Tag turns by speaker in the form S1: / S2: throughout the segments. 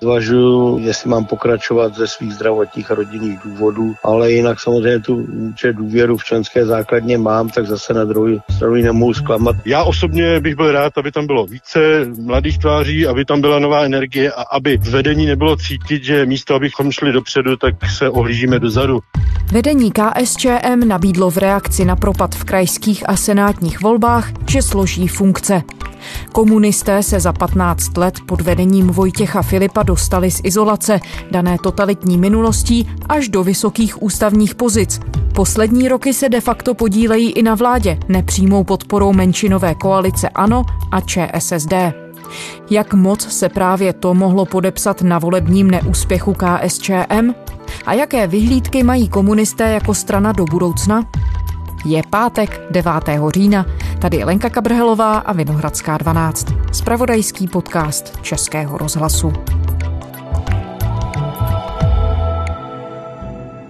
S1: Zvažuju, jestli mám pokračovat ze svých zdravotních a rodinných důvodů, ale jinak samozřejmě tu že důvěru v členské základně mám, tak zase na druhý stranu nemohu zklamat.
S2: Já osobně bych byl rád, aby tam bylo více mladých tváří, aby tam byla nová energie a aby v vedení nebylo cítit, že místo, abychom šli dopředu, tak se ohlížíme dozadu.
S3: Vedení KSČM nabídlo v reakci na propad v krajských a senátních volbách, že složí funkce. Komunisté se za 15 let pod vedením Vojtěcha Filipa dostali z izolace, dané totalitní minulostí, až do vysokých ústavních pozic. Poslední roky se de facto podílejí i na vládě, nepřímou podporou menšinové koalice ANO a ČSSD. Jak moc se právě to mohlo podepsat na volebním neúspěchu KSČM? A jaké vyhlídky mají komunisté jako strana do budoucna? Je pátek 9. října. Tady je Lenka Kabrhelová a Vinohradská 12. Spravodajský podcast Českého rozhlasu.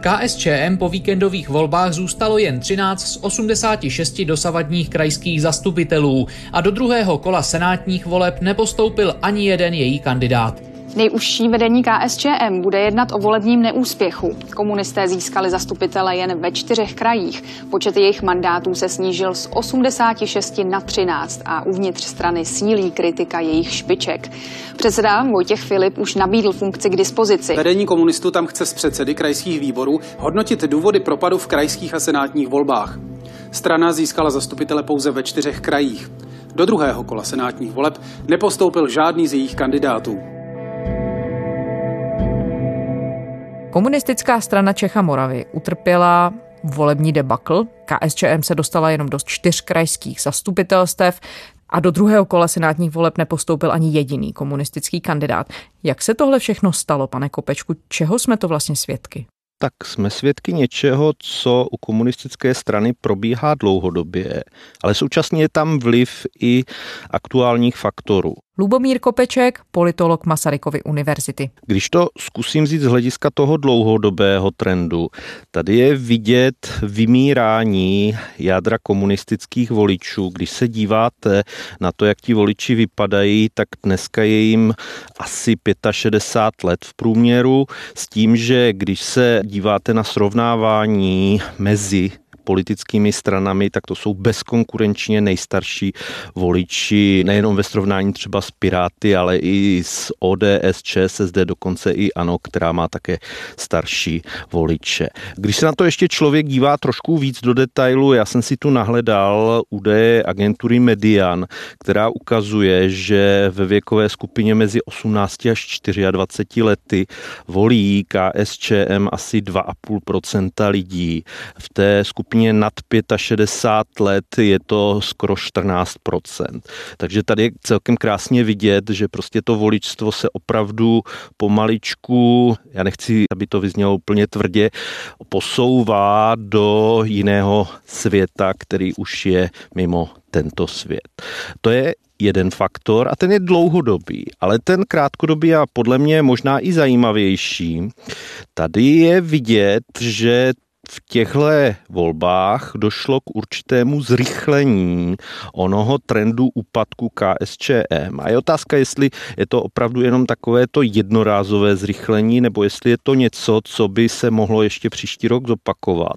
S4: KSČM po víkendových volbách zůstalo jen 13 z 86 dosavadních krajských zastupitelů a do druhého kola senátních voleb nepostoupil ani jeden její kandidát.
S5: Nejužší vedení KSČM bude jednat o volebním neúspěchu. Komunisté získali zastupitele jen ve čtyřech krajích. Počet jejich mandátů se snížil z 86 na 13 a uvnitř strany sílí kritika jejich špiček. Předseda Vojtěch Filip už nabídl funkci k dispozici.
S6: Vedení komunistů tam chce z předsedy krajských výborů hodnotit důvody propadu v krajských a senátních volbách. Strana získala zastupitele pouze ve čtyřech krajích. Do druhého kola senátních voleb nepostoupil žádný z jejich kandidátů.
S3: Komunistická strana Čecha Moravy utrpěla volební debakl. KSČM se dostala jenom do čtyř krajských zastupitelstev a do druhého kola senátních voleb nepostoupil ani jediný komunistický kandidát. Jak se tohle všechno stalo, pane Kopečku? Čeho jsme to vlastně svědky?
S7: tak jsme svědky něčeho, co u komunistické strany probíhá dlouhodobě, ale současně je tam vliv i aktuálních faktorů.
S3: Lubomír Kopeček, politolog Masarykovy univerzity.
S7: Když to zkusím říct z hlediska toho dlouhodobého trendu, tady je vidět vymírání jádra komunistických voličů. Když se díváte na to, jak ti voliči vypadají, tak dneska je jim asi 65 let v průměru, s tím, že když se díváte na srovnávání mezi politickými stranami, tak to jsou bezkonkurenčně nejstarší voliči, nejenom ve srovnání třeba s Piráty, ale i s ODS, ČSSD, dokonce i ANO, která má také starší voliče. Když se na to ještě člověk dívá trošku víc do detailu, já jsem si tu nahledal údaje agentury Median, která ukazuje, že ve věkové skupině mezi 18 až 24 lety volí KSČM asi 2,5% lidí. V té skupině skupině nad 65 let je to skoro 14%. Takže tady je celkem krásně vidět, že prostě to voličstvo se opravdu pomaličku, já nechci, aby to vyznělo úplně tvrdě, posouvá do jiného světa, který už je mimo tento svět. To je jeden faktor a ten je dlouhodobý, ale ten krátkodobý a podle mě možná i zajímavější. Tady je vidět, že v těchto volbách došlo k určitému zrychlení onoho trendu úpadku KSČM. A je otázka, jestli je to opravdu jenom takové to jednorázové zrychlení, nebo jestli je to něco, co by se mohlo ještě příští rok zopakovat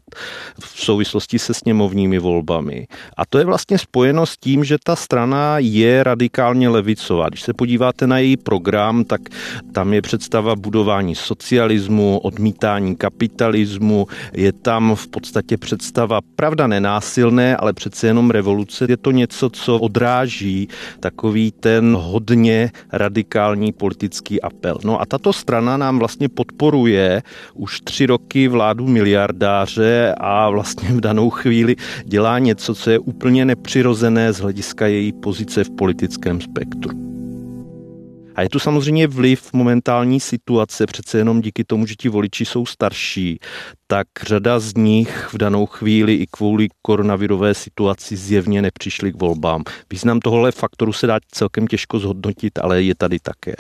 S7: v souvislosti se sněmovními volbami. A to je vlastně spojeno s tím, že ta strana je radikálně levicová. Když se podíváte na její program, tak tam je představa budování socialismu, odmítání kapitalismu, je tam v podstatě představa, pravda nenásilné, ale přece jenom revoluce. Je to něco, co odráží takový ten hodně radikální politický apel. No a tato strana nám vlastně podporuje už tři roky vládu miliardáře a vlastně v danou chvíli dělá něco, co je úplně nepřirozené z hlediska její pozice v politickém spektru. A je tu samozřejmě vliv momentální situace, přece jenom díky tomu, že ti voliči jsou starší, tak řada z nich v danou chvíli i kvůli koronavirové situaci zjevně nepřišli k volbám. Význam tohohle faktoru se dá celkem těžko zhodnotit, ale je tady také.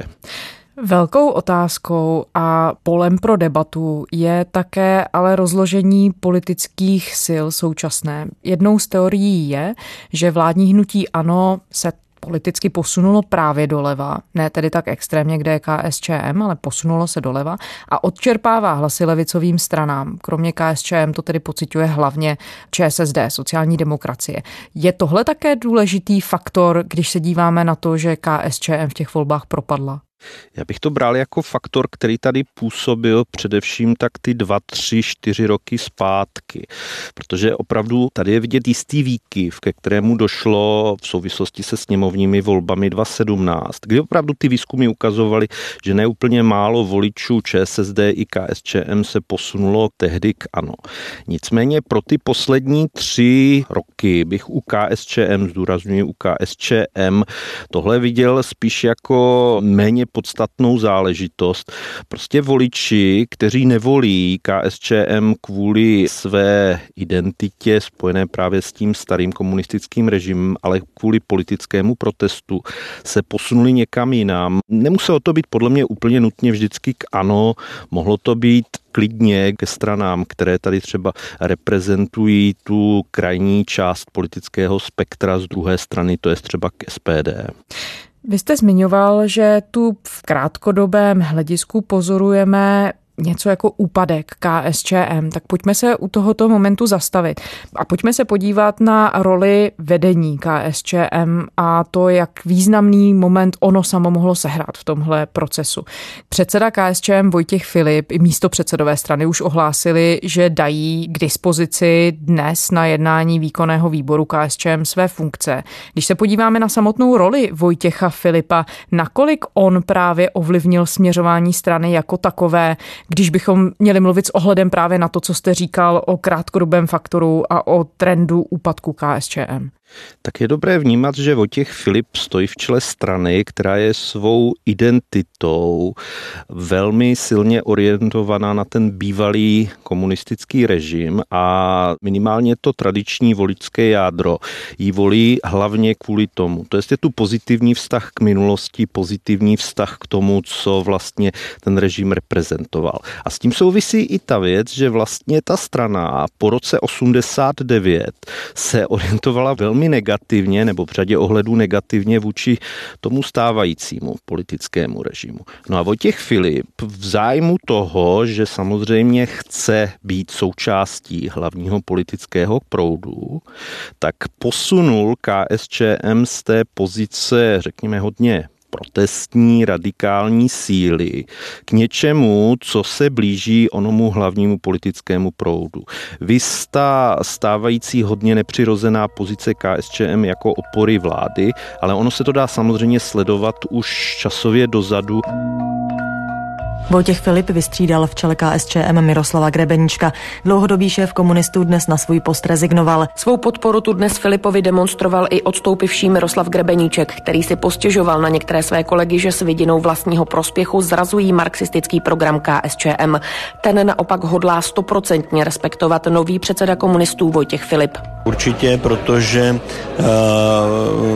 S3: Velkou otázkou a polem pro debatu je také ale rozložení politických sil současné. Jednou z teorií je, že vládní hnutí ANO se politicky posunulo právě doleva, ne tedy tak extrémně, kde je KSČM, ale posunulo se doleva a odčerpává hlasy levicovým stranám. Kromě KSČM to tedy pociťuje hlavně ČSSD, sociální demokracie. Je tohle také důležitý faktor, když se díváme na to, že KSČM v těch volbách propadla?
S7: Já bych to bral jako faktor, který tady působil především tak ty dva, tři, čtyři roky zpátky, protože opravdu tady je vidět jistý výkyv, ke kterému došlo v souvislosti se sněmovními volbami 2017, kdy opravdu ty výzkumy ukazovaly, že neúplně málo voličů ČSSD i KSČM se posunulo tehdy k ano. Nicméně pro ty poslední tři roky bych u KSČM, zdůraznuju u KSČM, tohle viděl spíš jako méně podstatnou záležitost. Prostě voliči, kteří nevolí KSČM kvůli své identitě spojené právě s tím starým komunistickým režimem, ale kvůli politickému protestu, se posunuli někam jinam. Nemuselo to být podle mě úplně nutně vždycky k ano, mohlo to být klidně ke stranám, které tady třeba reprezentují tu krajní část politického spektra z druhé strany, to je třeba k SPD.
S3: Vy jste zmiňoval, že tu v krátkodobém hledisku pozorujeme něco jako úpadek KSČM, tak pojďme se u tohoto momentu zastavit a pojďme se podívat na roli vedení KSČM a to, jak významný moment ono samo mohlo sehrát v tomhle procesu. Předseda KSČM Vojtěch Filip i místo předsedové strany už ohlásili, že dají k dispozici dnes na jednání výkonného výboru KSČM své funkce. Když se podíváme na samotnou roli Vojtěcha Filipa, nakolik on právě ovlivnil směřování strany jako takové, když bychom měli mluvit s ohledem právě na to, co jste říkal o krátkodobém faktoru a o trendu úpadku KSČM
S7: tak je dobré vnímat, že Vojtěch Filip stojí v čele strany, která je svou identitou velmi silně orientovaná na ten bývalý komunistický režim a minimálně to tradiční voličské jádro jí volí hlavně kvůli tomu. To je tu pozitivní vztah k minulosti, pozitivní vztah k tomu, co vlastně ten režim reprezentoval. A s tím souvisí i ta věc, že vlastně ta strana po roce 89 se orientovala velmi velmi negativně nebo v řadě ohledů negativně vůči tomu stávajícímu politickému režimu. No a Vojtěch Filip v zájmu toho, že samozřejmě chce být součástí hlavního politického proudu, tak posunul KSČM z té pozice, řekněme, hodně protestní radikální síly k něčemu, co se blíží onomu hlavnímu politickému proudu. Vystá stávající hodně nepřirozená pozice KSČM jako opory vlády, ale ono se to dá samozřejmě sledovat už časově dozadu.
S8: Vojtěch Filip vystřídal v čele KSČM Miroslava Grebeníčka. Dlouhodobý šéf komunistů dnes na svůj post rezignoval.
S9: Svou podporu tu dnes Filipovi demonstroval i odstoupivší Miroslav Grebeníček, který si postěžoval na některé své kolegy, že s vidinou vlastního prospěchu zrazují marxistický program KSČM. Ten naopak hodlá stoprocentně respektovat nový předseda komunistů Vojtěch Filip.
S10: Určitě, protože uh,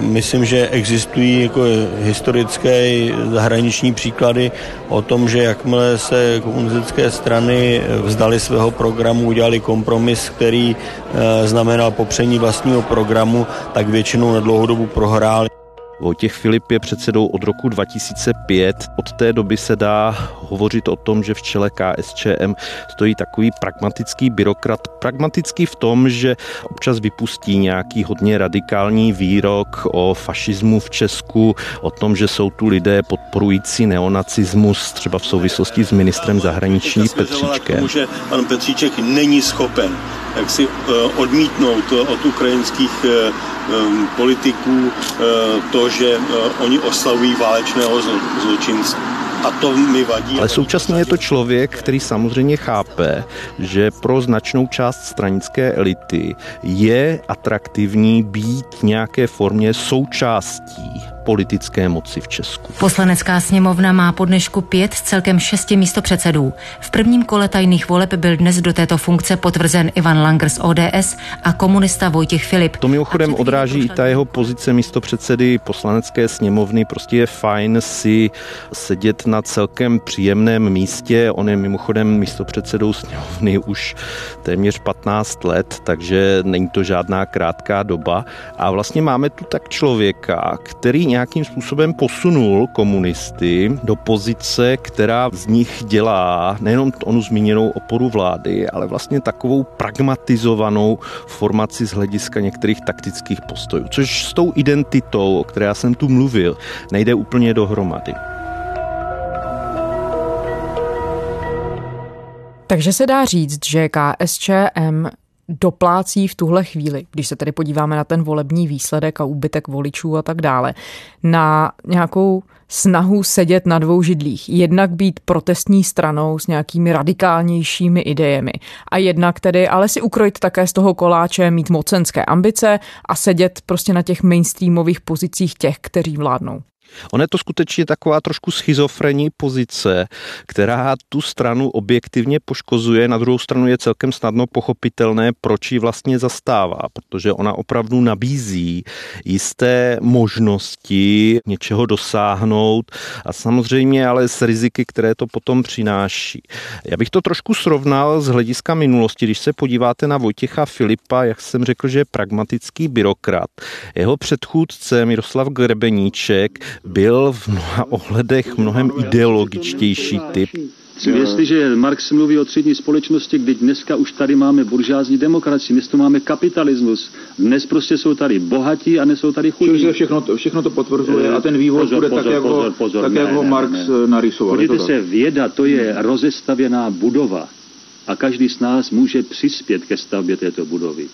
S10: myslím, že existují jako historické zahraniční příklady o tom, že jakmile se komunistické strany vzdali svého programu, udělali kompromis, který uh, znamenal popření vlastního programu, tak většinou na dlouhou dobu prohráli.
S7: Vojtěch Filip je předsedou od roku 2005. Od té doby se dá hovořit o tom, že v čele KSČM stojí takový pragmatický byrokrat. Pragmatický v tom, že občas vypustí nějaký hodně radikální výrok o fašismu v Česku, o tom, že jsou tu lidé podporující neonacismus, třeba v souvislosti s ministrem zahraničí Petříčkem. Tomu,
S10: že pan Petříček není schopen jak si eh, odmítnout od ukrajinských eh, politiků eh, že oni oslavují válečného zločince. A to mi vadí.
S7: Ale současně je to člověk, který samozřejmě chápe, že pro značnou část stranické elity je atraktivní být nějaké formě součástí politické moci v Česku.
S8: Poslanecká sněmovna má po dnešku pět z celkem šesti místopředsedů. V prvním kole tajných voleb byl dnes do této funkce potvrzen Ivan Langer z ODS a komunista Vojtěch Filip.
S7: To mimochodem odráží i ta jeho pozice místopředsedy poslanecké sněmovny. Prostě je fajn si sedět na celkem příjemném místě. On je mimochodem místopředsedou sněmovny už téměř 15 let, takže není to žádná krátká doba. A vlastně máme tu tak člověka, který nějakým způsobem posunul komunisty do pozice, která z nich dělá nejenom onu zmíněnou oporu vlády, ale vlastně takovou pragmatizovanou formaci z hlediska některých taktických postojů, což s tou identitou, o které já jsem tu mluvil, nejde úplně dohromady.
S3: Takže se dá říct, že KSČM doplácí v tuhle chvíli, když se tedy podíváme na ten volební výsledek a úbytek voličů a tak dále, na nějakou snahu sedět na dvou židlích. Jednak být protestní stranou s nějakými radikálnějšími idejemi a jednak tedy ale si ukrojit také z toho koláče, mít mocenské ambice a sedět prostě na těch mainstreamových pozicích těch, kteří vládnou.
S7: Ono je to skutečně taková trošku schizofrenní pozice, která tu stranu objektivně poškozuje, na druhou stranu je celkem snadno pochopitelné, proč ji vlastně zastává, protože ona opravdu nabízí jisté možnosti něčeho dosáhnout a samozřejmě ale s riziky, které to potom přináší. Já bych to trošku srovnal z hlediska minulosti, když se podíváte na Vojtěcha Filipa, jak jsem řekl, že je pragmatický byrokrat. Jeho předchůdce Miroslav Grebeníček byl v mnoha ohledech mnohem ideologičtější typ.
S11: Jestliže Marx mluví o třídní společnosti, kdy dneska už tady máme buržázní demokracii, dnes tu máme kapitalismus, dnes prostě jsou tady bohatí a nesou tady chudí.
S12: Všechno to, všechno to potvrzuje a ten vývoj pozor, bude pozor, tak, jak pozor, ho, pozor, tak, ne, jak ho Marx ne, ne. narysoval.
S11: Podívejte se, věda to je rozestavěná budova a každý z nás může přispět ke stavbě této budovy.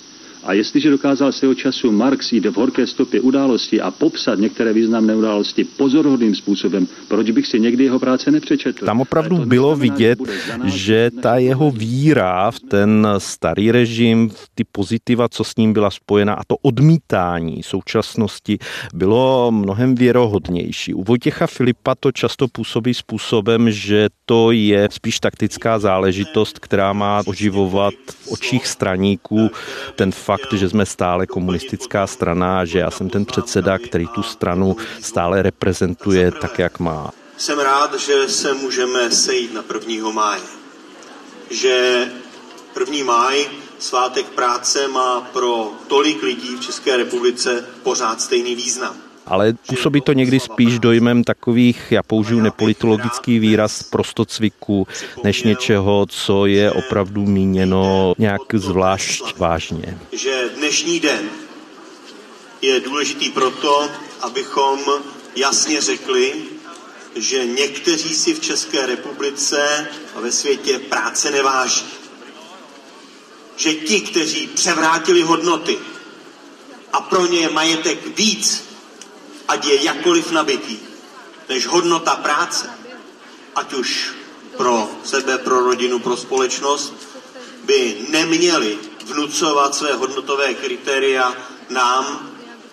S11: A jestliže dokázal svého času Marx jít v horké stopě události a popsat některé významné události pozorhodným způsobem, proč bych si někdy jeho práce nepřečetl?
S7: Tam opravdu bylo vidět, že ta jeho víra v ten starý režim, v ty pozitiva, co s ním byla spojena a to odmítání současnosti bylo mnohem věrohodnější. U Vojtěcha Filipa to často působí způsobem, že to je spíš taktická záležitost, která má oživovat v očích straníků ten fakt, fakt, že jsme stále komunistická strana a že já jsem ten předseda, který tu stranu stále reprezentuje tak, jak má.
S13: Jsem rád, že se můžeme sejít na 1. máje. Že 1. máj, svátek práce, má pro tolik lidí v České republice pořád stejný význam
S7: ale působí to někdy spíš dojmem takových, já použiju nepolitologický výraz, prostocviku, než něčeho, co je opravdu míněno nějak zvlášť vážně.
S13: Že dnešní den je důležitý proto, abychom jasně řekli, že někteří si v České republice a ve světě práce neváží. Že ti, kteří převrátili hodnoty a pro ně je majetek víc ať je jakkoliv nabitý, než hodnota práce, ať už pro sebe, pro rodinu, pro společnost, by neměli vnucovat své hodnotové kritéria nám,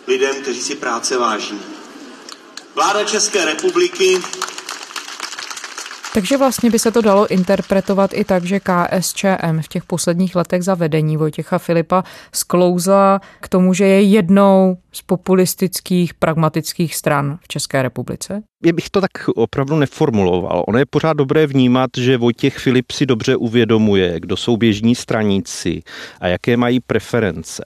S13: lidem, kteří si práce váží. Vláda České republiky
S3: takže vlastně by se to dalo interpretovat i tak, že KSČM v těch posledních letech zavedení Vojtěcha Filipa sklouzla k tomu, že je jednou z populistických, pragmatických stran v České republice?
S7: Bych to tak opravdu neformuloval. Ono je pořád dobré vnímat, že Vojtěch Filip si dobře uvědomuje, kdo jsou běžní straníci a jaké mají preference.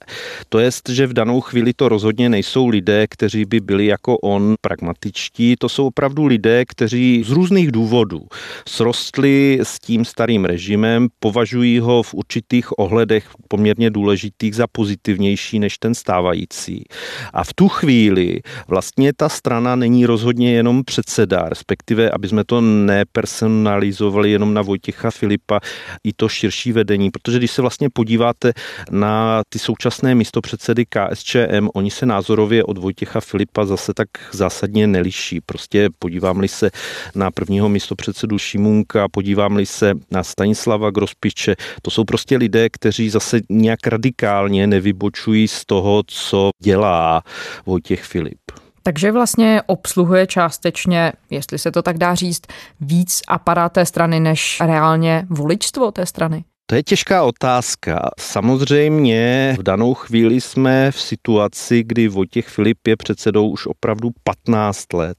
S7: To je, že v danou chvíli to rozhodně nejsou lidé, kteří by byli jako on pragmatičtí. To jsou opravdu lidé, kteří z různých důvodů srostli s tím starým režimem, považují ho v určitých ohledech poměrně důležitých za pozitivnější než ten stávající. A v tu chvíli vlastně ta strana není rozhodně jenom předseda, respektive, aby jsme to nepersonalizovali jenom na Vojtěcha Filipa, i to širší vedení, protože když se vlastně podíváte na ty současné místopředsedy KSČM, oni se názorově od Vojtěcha Filipa zase tak zásadně neliší. Prostě podívám-li se na prvního místopředsedu Šimunka, podívám-li se na Stanislava Grospiče, to jsou prostě lidé, kteří zase nějak radikálně nevybočují z toho, co dělá Vojtěch Filip.
S3: Takže vlastně obsluhuje částečně, jestli se to tak dá říct, víc aparát té strany než reálně voličstvo té strany?
S7: To je těžká otázka. Samozřejmě v danou chvíli jsme v situaci, kdy Vojtěch Filip je předsedou už opravdu 15 let.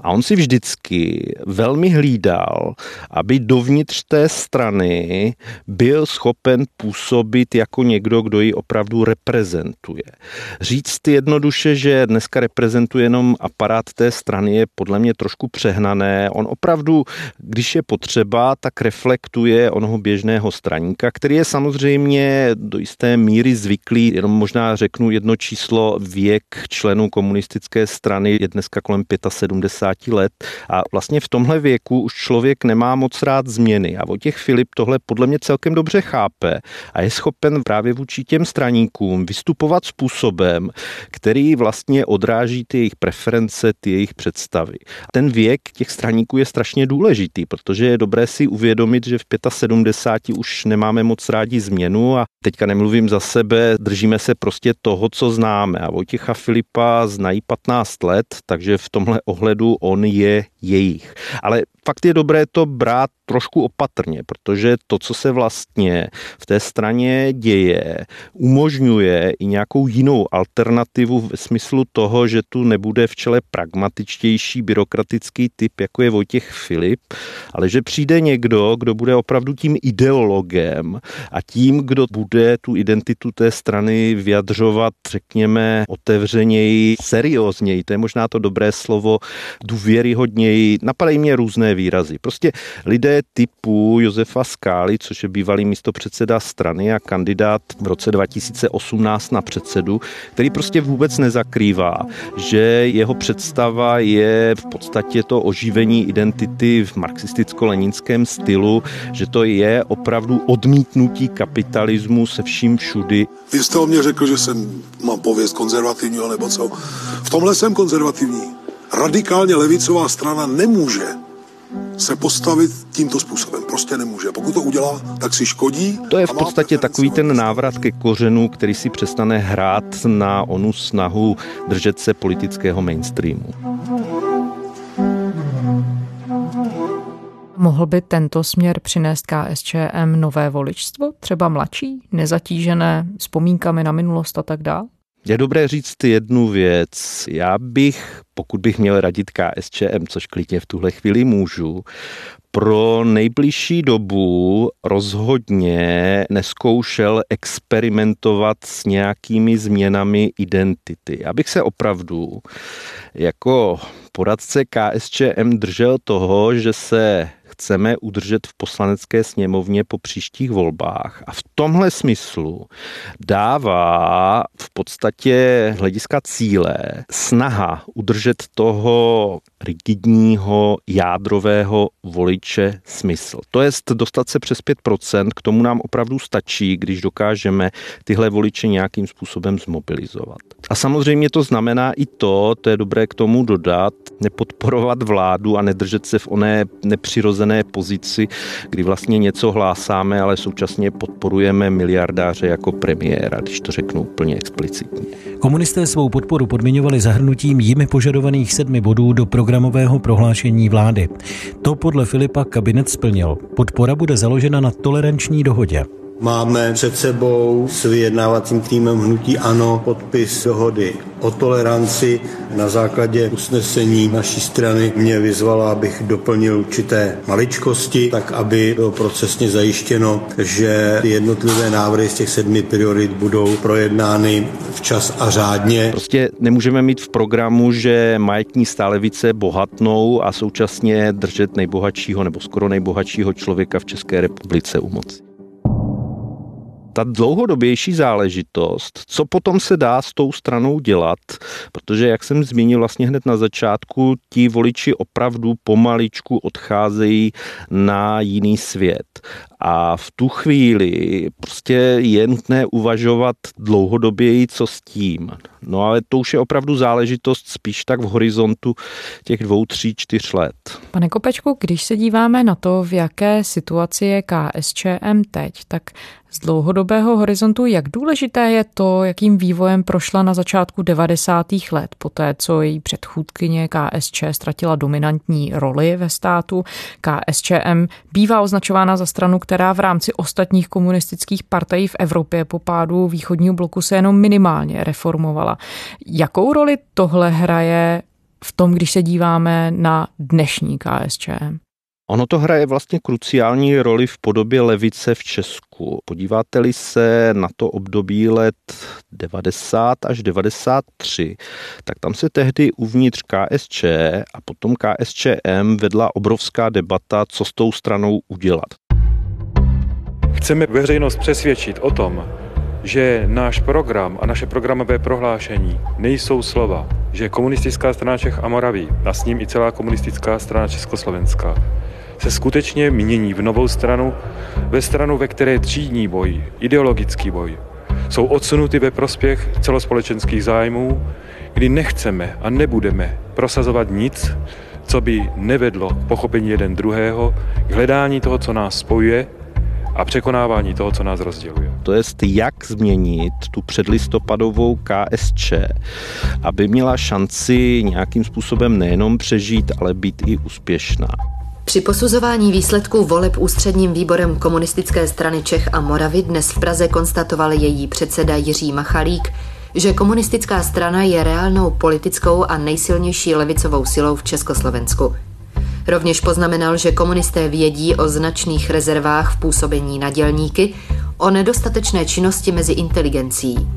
S7: A on si vždycky velmi hlídal, aby dovnitř té strany byl schopen působit jako někdo, kdo ji opravdu reprezentuje. Říct jednoduše, že dneska reprezentuje jenom aparát té strany je podle mě trošku přehnané. On opravdu, když je potřeba, tak reflektuje onoho běžného straní straníka, který je samozřejmě do jisté míry zvyklý, jenom možná řeknu jedno číslo, věk členů komunistické strany je dneska kolem 75 let a vlastně v tomhle věku už člověk nemá moc rád změny a Vojtěch Filip tohle podle mě celkem dobře chápe a je schopen právě vůči těm straníkům vystupovat způsobem, který vlastně odráží ty jejich preference, ty jejich představy. Ten věk těch straníků je strašně důležitý, protože je dobré si uvědomit, že v 75 už ne nemáme moc rádi změnu a teďka nemluvím za sebe, držíme se prostě toho, co známe. A Vojtěcha Filipa znají 15 let, takže v tomhle ohledu on je jejich. Ale fakt je dobré to brát trošku opatrně, protože to, co se vlastně v té straně děje, umožňuje i nějakou jinou alternativu v smyslu toho, že tu nebude v čele pragmatičtější byrokratický typ, jako je Vojtěch Filip, ale že přijde někdo, kdo bude opravdu tím ideologem a tím, kdo bude tu identitu té strany vyjadřovat, řekněme, otevřeněji, seriózněji, to je možná to dobré slovo, důvěryhodněji. Napadají mě různé výrazy. Prostě lidé typu Josefa Skály, což je bývalý místopředseda strany a kandidát v roce 2018 na předsedu, který prostě vůbec nezakrývá, že jeho představa je v podstatě to oživení identity v marxisticko-leninském stylu, že to je opravdu odmítnutí kapitalismu se vším všudy.
S14: Vy jste o mě řekl, že jsem, mám pověst konzervativního nebo co. V tomhle jsem konzervativní. Radikálně levicová strana nemůže se postavit tímto způsobem. Prostě nemůže. Pokud to udělá, tak si škodí.
S7: To je v podstatě takový ten návrat ke kořenu, který si přestane hrát na onu snahu držet se politického mainstreamu.
S3: Mohl by tento směr přinést KSČM nové voličstvo, třeba mladší, nezatížené vzpomínkami na minulost a tak dále?
S7: Je dobré říct jednu věc. Já bych, pokud bych měl radit KSČM, což klidně v tuhle chvíli můžu, pro nejbližší dobu rozhodně neskoušel experimentovat s nějakými změnami identity. Abych se opravdu jako poradce KSČM držel toho, že se chceme udržet v poslanecké sněmovně po příštích volbách. A v tomhle smyslu dává v podstatě hlediska cíle snaha udržet toho rigidního jádrového voliče smysl. To je dostat se přes 5%, k tomu nám opravdu stačí, když dokážeme tyhle voliče nějakým způsobem zmobilizovat. A samozřejmě to znamená i to, to je dobré k tomu dodat, nepodporovat vládu a nedržet se v oné nepřirozené pozici, kdy vlastně něco hlásáme, ale současně podporujeme miliardáře jako premiéra, když to řeknu úplně explicitně.
S15: Komunisté svou podporu podmiňovali zahrnutím jimi požadovaných sedmi bodů do programového prohlášení vlády. To podle Filipa kabinet splnil. Podpora bude založena na toleranční dohodě.
S10: Máme před sebou s vyjednávacím týmem Hnutí Ano podpis dohody o toleranci. Na základě usnesení naší strany mě vyzvala, abych doplnil určité maličkosti, tak aby bylo procesně zajištěno, že jednotlivé návrhy z těch sedmi priorit budou projednány včas a řádně.
S7: Prostě nemůžeme mít v programu, že majetní stále více bohatnou a současně držet nejbohatšího nebo skoro nejbohatšího člověka v České republice u moci ta dlouhodobější záležitost, co potom se dá s tou stranou dělat, protože, jak jsem zmínil vlastně hned na začátku, ti voliči opravdu pomaličku odcházejí na jiný svět. A v tu chvíli prostě je nutné uvažovat dlouhodoběji, co s tím. No ale to už je opravdu záležitost spíš tak v horizontu těch dvou, tří, čtyř let.
S3: Pane Kopečku, když se díváme na to, v jaké situaci je KSČM teď, tak z dlouhodobého horizontu, jak důležité je to, jakým vývojem prošla na začátku 90. let, poté co její předchůdkyně KSČ ztratila dominantní roli ve státu. KSČM bývá označována za stranu, která v rámci ostatních komunistických partají v Evropě po pádu východního bloku se jenom minimálně reformovala. Jakou roli tohle hraje v tom, když se díváme na dnešní KSČM?
S7: Ono to hraje vlastně kruciální roli v podobě levice v Česku. Podíváte-li se na to období let 90 až 93, tak tam se tehdy uvnitř KSČ a potom KSČM vedla obrovská debata, co s tou stranou udělat.
S16: Chceme veřejnost přesvědčit o tom, že náš program a naše programové prohlášení nejsou slova, že komunistická strana Čech a Moraví a s ním i celá komunistická strana Československá se skutečně mění v novou stranu, ve stranu, ve které třídní boj, ideologický boj, jsou odsunuty ve prospěch celospolečenských zájmů, kdy nechceme a nebudeme prosazovat nic, co by nevedlo pochopení jeden druhého, k hledání toho, co nás spojuje a překonávání toho, co nás rozděluje.
S7: To je, jak změnit tu předlistopadovou KSČ, aby měla šanci nějakým způsobem nejenom přežít, ale být i úspěšná.
S8: Při posuzování výsledků voleb ústředním výborem komunistické strany Čech a Moravy dnes v Praze konstatoval její předseda Jiří Machalík, že komunistická strana je reálnou politickou a nejsilnější levicovou silou v Československu. Rovněž poznamenal, že komunisté vědí o značných rezervách v působení na dělníky, o nedostatečné činnosti mezi inteligencí.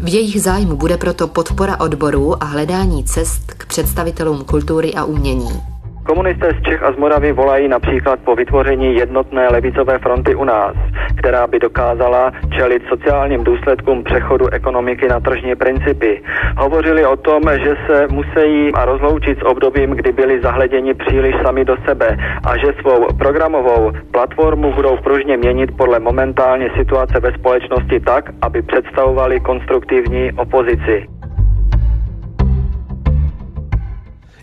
S8: V jejich zájmu bude proto podpora odborů a hledání cest k představitelům kultury a umění.
S17: Komunisté z Čech a z Moravy volají například po vytvoření jednotné levicové fronty u nás, která by dokázala čelit sociálním důsledkům přechodu ekonomiky na tržní principy. Hovořili o tom, že se musí rozloučit s obdobím, kdy byli zahleděni příliš sami do sebe a že svou programovou platformu budou pružně měnit podle momentální situace ve společnosti tak, aby představovali konstruktivní opozici.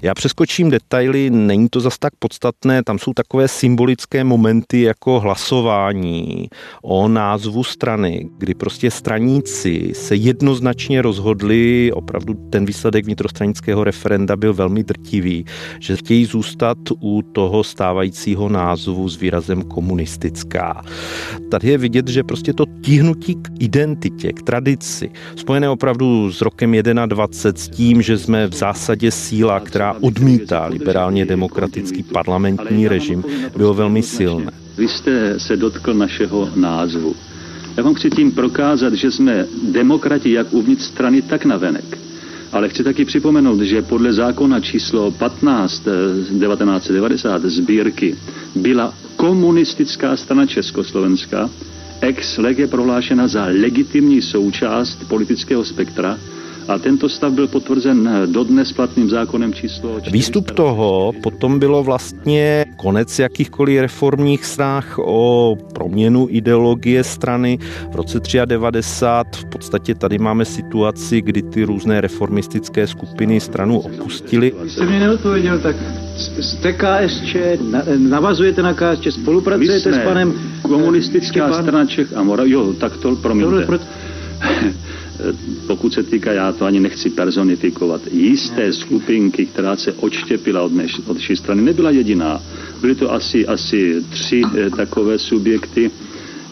S7: Já přeskočím detaily, není to zas tak podstatné, tam jsou takové symbolické momenty jako hlasování o názvu strany, kdy prostě straníci se jednoznačně rozhodli, opravdu ten výsledek vnitrostranického referenda byl velmi drtivý, že chtějí zůstat u toho stávajícího názvu s výrazem komunistická. Tady je vidět, že prostě to tíhnutí k identitě, k tradici, spojené opravdu s rokem 21, s tím, že jsme v zásadě síla, která odmítá liberálně demokratický parlamentní režim, bylo velmi silné.
S11: Vy jste se dotkl našeho názvu. Já vám chci tím prokázat, že jsme demokrati jak uvnitř strany, tak na venek. Ale chci taky připomenout, že podle zákona číslo 15 1990 sbírky byla komunistická strana Československa ex lege prohlášena za legitimní součást politického spektra a tento stav byl potvrzen dodnes platným zákonem číslo...
S7: Výstup toho potom bylo vlastně konec jakýchkoliv reformních snah o proměnu ideologie strany. V roce 93 v podstatě tady máme situaci, kdy ty různé reformistické skupiny stranu opustily.
S12: Jste mě neodpověděl, tak jste KSČ, navazujete na KSČ, spolupracujete s panem...
S11: Komunistická strana Čech a Moravy, jo, tak to promiňte. pokud se týká, já to ani nechci personifikovat, jisté skupinky, která se odštěpila od, než, od strany, nebyla jediná. Byly to asi, asi tři eh, takové subjekty,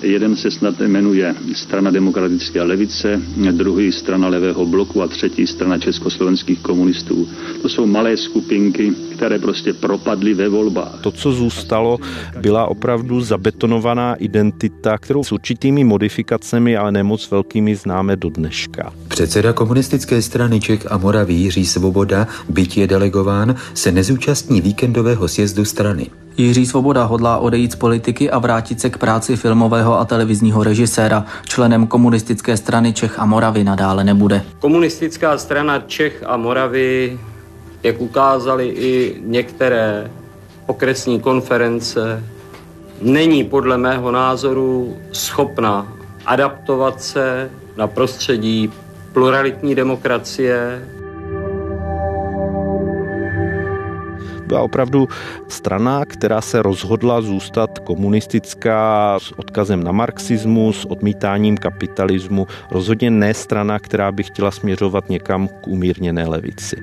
S11: Jeden se snad jmenuje Strana demokratické levice, druhý Strana levého bloku a třetí Strana československých komunistů. To jsou malé skupinky, které prostě propadly ve volbách.
S7: To, co zůstalo, byla opravdu zabetonovaná identita, kterou s určitými modifikacemi, ale nemoc velkými známe do dneška.
S18: Předseda komunistické strany Čech a Moraví Jiří Svoboda, byť je delegován, se nezúčastní víkendového sjezdu strany.
S19: Jiří Svoboda hodlá odejít z politiky a vrátit se k práci filmového a televizního režiséra. Členem komunistické strany Čech a Moravy nadále nebude.
S20: Komunistická strana Čech a Moravy, jak ukázaly i některé okresní konference, není podle mého názoru schopna adaptovat se na prostředí pluralitní demokracie,
S7: byla opravdu strana, která se rozhodla zůstat komunistická s odkazem na marxismus, odmítáním kapitalismu. Rozhodně ne strana, která by chtěla směřovat někam k umírněné levici.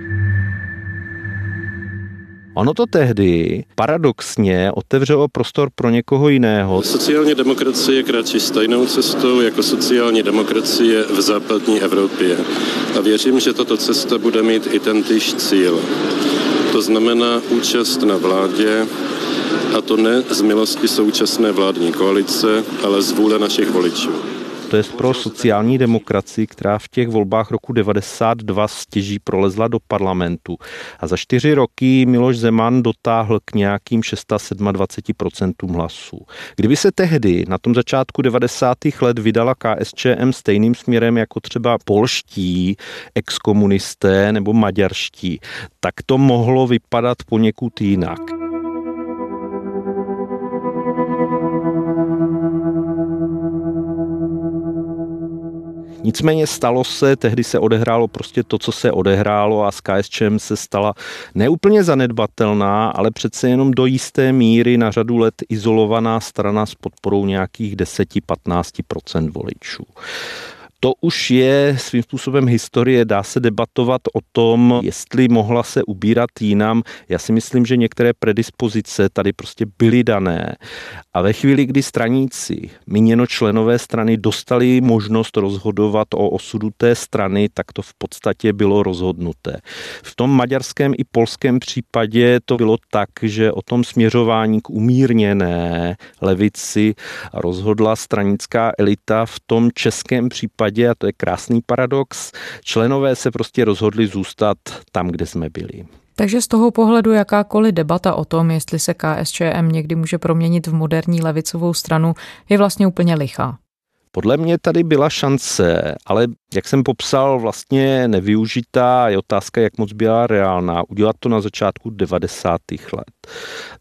S7: Ono to tehdy paradoxně otevřelo prostor pro někoho jiného.
S21: Sociální demokracie kráčí stejnou cestou jako sociální demokracie v západní Evropě. A věřím, že tato cesta bude mít i ten týž cíl. To znamená účast na vládě, a to ne z milosti současné vládní koalice, ale z vůle našich voličů.
S7: To je pro sociální demokracii, která v těch volbách roku 92 stěží prolezla do parlamentu. A za čtyři roky Miloš Zeman dotáhl k nějakým 627% hlasů. Kdyby se tehdy na tom začátku 90. let vydala KSČM stejným směrem jako třeba polští exkomunisté nebo maďarští, tak to mohlo vypadat poněkud jinak. Nicméně stalo se, tehdy se odehrálo prostě to, co se odehrálo a s KSČM se stala neúplně zanedbatelná, ale přece jenom do jisté míry na řadu let izolovaná strana s podporou nějakých 10-15% voličů. To už je svým způsobem historie. Dá se debatovat o tom, jestli mohla se ubírat jinam. Já si myslím, že některé predispozice tady prostě byly dané. A ve chvíli, kdy straníci, míněno členové strany, dostali možnost rozhodovat o osudu té strany, tak to v podstatě bylo rozhodnuté. V tom maďarském i polském případě to bylo tak, že o tom směřování k umírněné levici rozhodla stranická elita. V tom českém případě případě, a to je krásný paradox, členové se prostě rozhodli zůstat tam, kde jsme byli.
S3: Takže z toho pohledu jakákoliv debata o tom, jestli se KSČM někdy může proměnit v moderní levicovou stranu, je vlastně úplně lichá.
S7: Podle mě tady byla šance, ale jak jsem popsal, vlastně nevyužitá. Je otázka, jak moc byla reálná. Udělat to na začátku 90. let.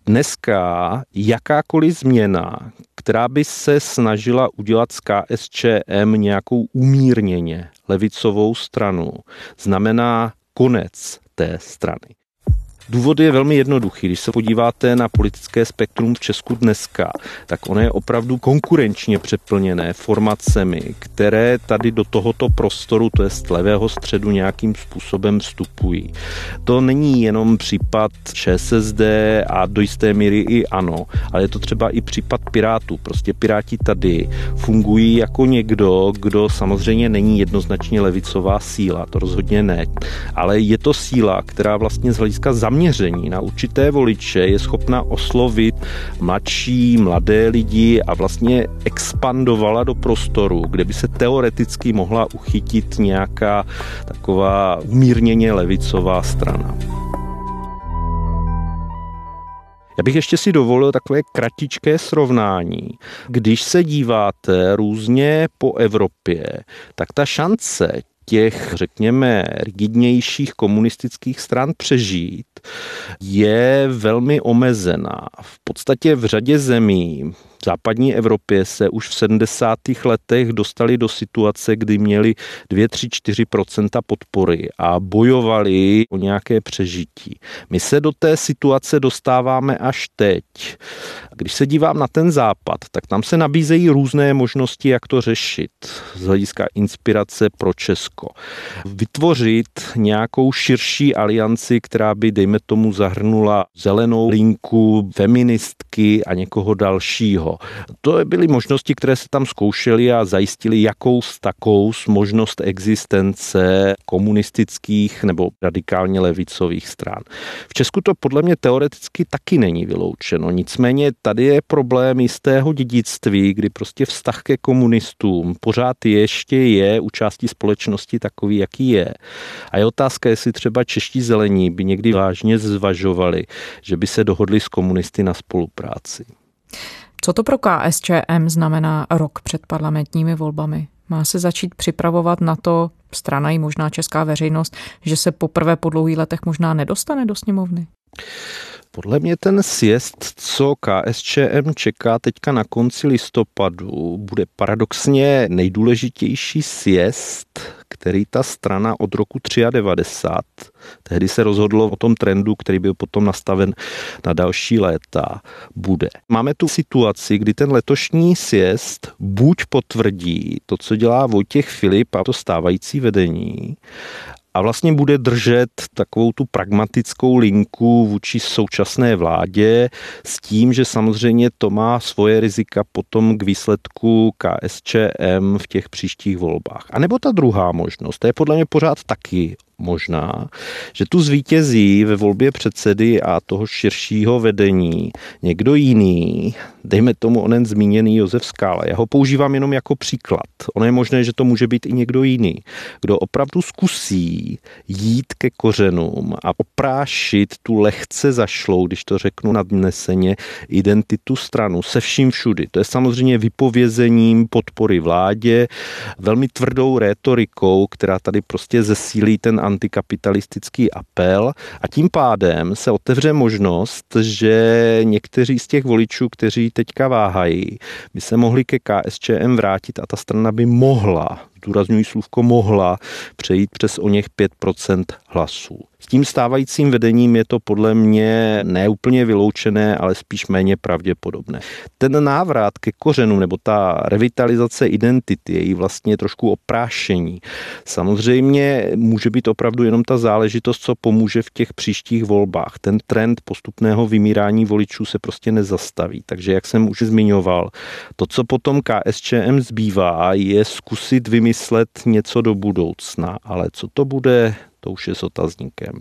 S7: Dneska jakákoliv změna, která by se snažila udělat z KSČM nějakou umírněně levicovou stranu, znamená konec té strany. Důvod je velmi jednoduchý. Když se podíváte na politické spektrum v Česku dneska, tak ono je opravdu konkurenčně přeplněné formacemi, které tady do tohoto prostoru, to je z levého středu, nějakým způsobem vstupují. To není jenom případ ČSSD a do jisté míry i ano, ale je to třeba i případ Pirátů. Prostě Piráti tady fungují jako někdo, kdo samozřejmě není jednoznačně levicová síla, to rozhodně ne, ale je to síla, která vlastně z hlediska zaměření zaměření na určité voliče je schopna oslovit mladší, mladé lidi a vlastně expandovala do prostoru, kde by se teoreticky mohla uchytit nějaká taková umírněně levicová strana. Já bych ještě si dovolil takové kratičké srovnání. Když se díváte různě po Evropě, tak ta šance těch, řekněme, rigidnějších komunistických stran přežít, je velmi omezená. V podstatě v řadě zemí v západní Evropě se už v 70. letech dostali do situace, kdy měli 2, 3, 4% podpory a bojovali o nějaké přežití. My se do té situace dostáváme až teď. Když se dívám na ten západ, tak tam se nabízejí různé možnosti, jak to řešit z hlediska inspirace pro Česko. Vytvořit nějakou širší alianci, která by, dejme tomu, zahrnula zelenou linku, feministky a někoho dalšího. To byly možnosti, které se tam zkoušely a zajistili jakou takou možnost existence komunistických nebo radikálně levicových stran. V Česku to podle mě teoreticky taky není vyloučeno. Nicméně tady je problém jistého dědictví, kdy prostě vztah ke komunistům pořád ještě je u části společnosti takový, jaký je. A je otázka, jestli třeba čeští zelení by někdy vážně zvažovali, že by se dohodli s komunisty na spolupráci.
S3: Co to pro KSČM znamená rok před parlamentními volbami? Má se začít připravovat na to, strana i možná česká veřejnost, že se poprvé po dlouhých letech možná nedostane do sněmovny?
S7: Podle mě ten sjezd, co KSČM čeká teďka na konci listopadu, bude paradoxně nejdůležitější sjezd, který ta strana od roku 93, tehdy se rozhodlo o tom trendu, který byl potom nastaven na další léta, bude. Máme tu situaci, kdy ten letošní sjezd buď potvrdí to, co dělá Vojtěch Filip a to stávající vedení, a vlastně bude držet takovou tu pragmatickou linku vůči současné vládě s tím, že samozřejmě to má svoje rizika potom k výsledku KSČM v těch příštích volbách. A nebo ta druhá možnost, to je podle mě pořád taky možná, že tu zvítězí ve volbě předsedy a toho širšího vedení někdo jiný, dejme tomu onen zmíněný Josef Skála. Já ho používám jenom jako příklad. Ono je možné, že to může být i někdo jiný, kdo opravdu zkusí jít ke kořenům a oprášit tu lehce zašlou, když to řeknu nadneseně, identitu stranu se vším všudy. To je samozřejmě vypovězením podpory vládě, velmi tvrdou rétorikou, která tady prostě zesílí ten antikapitalistický apel a tím pádem se otevře možnost, že někteří z těch voličů, kteří teďka váhají, by se mohli ke KSČM vrátit a ta strana by mohla zdůrazňuji slůvko mohla, přejít přes o něch 5% hlasů. Tím stávajícím vedením je to podle mě neúplně vyloučené, ale spíš méně pravděpodobné. Ten návrat ke kořenu nebo ta revitalizace identity, její vlastně trošku oprášení, samozřejmě může být opravdu jenom ta záležitost, co pomůže v těch příštích volbách. Ten trend postupného vymírání voličů se prostě nezastaví. Takže jak jsem už zmiňoval, to, co potom KSČM zbývá, je zkusit vymyslet něco do budoucna, ale co to bude, to už je s otazníkem.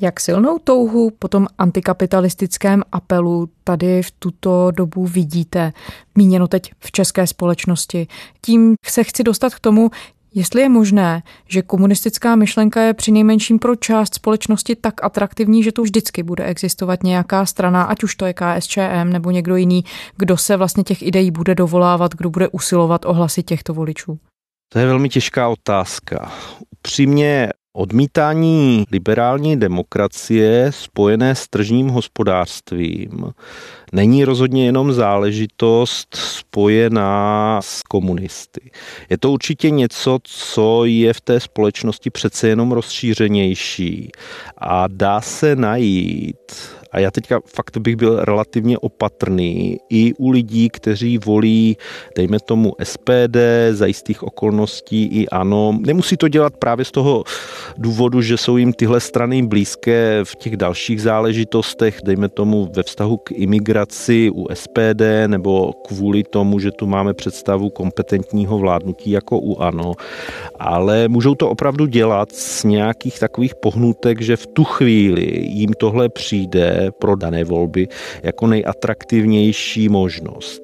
S3: Jak silnou touhu po tom antikapitalistickém apelu tady v tuto dobu vidíte, míněno teď v české společnosti? Tím se chci dostat k tomu, Jestli je možné, že komunistická myšlenka je při nejmenším pro část společnosti tak atraktivní, že tu vždycky bude existovat nějaká strana, ať už to je KSČM nebo někdo jiný, kdo se vlastně těch ideí bude dovolávat, kdo bude usilovat o hlasy těchto voličů?
S7: To je velmi těžká otázka. Upřímně odmítání liberální demokracie spojené s tržním hospodářstvím není rozhodně jenom záležitost spojená s komunisty. Je to určitě něco, co je v té společnosti přece jenom rozšířenější a dá se najít a já teďka fakt bych byl relativně opatrný i u lidí, kteří volí, dejme tomu SPD, za jistých okolností i ano. Nemusí to dělat právě z toho důvodu, že jsou jim tyhle strany blízké v těch dalších záležitostech, dejme tomu ve vztahu k imigraci u SPD nebo kvůli tomu, že tu máme představu kompetentního vládnutí jako u ANO, ale můžou to opravdu dělat z nějakých takových pohnutek, že v tu chvíli jim tohle přijde pro dané volby jako nejatraktivnější možnost.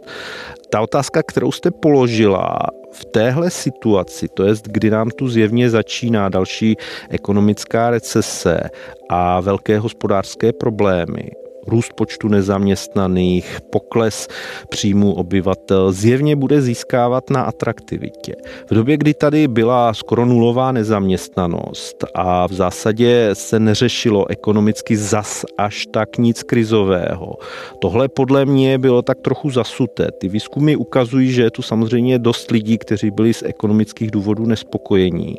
S7: Ta otázka, kterou jste položila, v téhle situaci, to je, kdy nám tu zjevně začíná další ekonomická recese a velké hospodářské problémy, růst počtu nezaměstnaných, pokles příjmu obyvatel zjevně bude získávat na atraktivitě. V době, kdy tady byla skoro nulová nezaměstnanost a v zásadě se neřešilo ekonomicky zas až tak nic krizového, tohle podle mě bylo tak trochu zasuté. Ty výzkumy ukazují, že je tu samozřejmě dost lidí, kteří byli z ekonomických důvodů nespokojení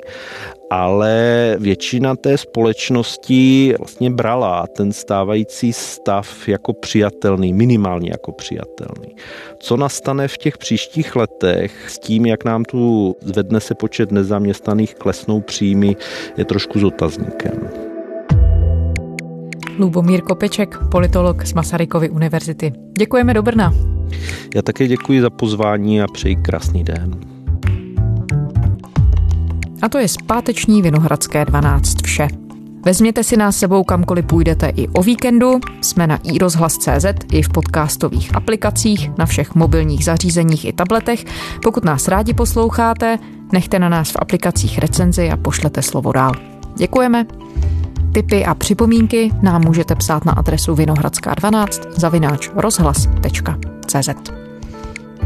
S7: ale většina té společnosti vlastně brala ten stávající stav jako přijatelný, minimálně jako přijatelný. Co nastane v těch příštích letech s tím, jak nám tu zvedne se počet nezaměstnaných, klesnou příjmy, je trošku s otazníkem.
S3: Lubomír Kopeček, politolog z Masarykovy univerzity. Děkujeme do Brna.
S7: Já také děkuji za pozvání a přeji krásný den.
S3: A to je zpáteční Vinohradské 12 vše. Vezměte si nás sebou kamkoliv půjdete i o víkendu. Jsme na iRozhlas.cz i v podcastových aplikacích, na všech mobilních zařízeních i tabletech. Pokud nás rádi posloucháte, nechte na nás v aplikacích recenzi a pošlete slovo dál. Děkujeme. Tipy a připomínky nám můžete psát na adresu vinohradská12 zavináč rozhlas.cz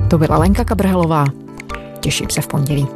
S3: To byla Lenka Kabrhelová. Těším se v pondělí.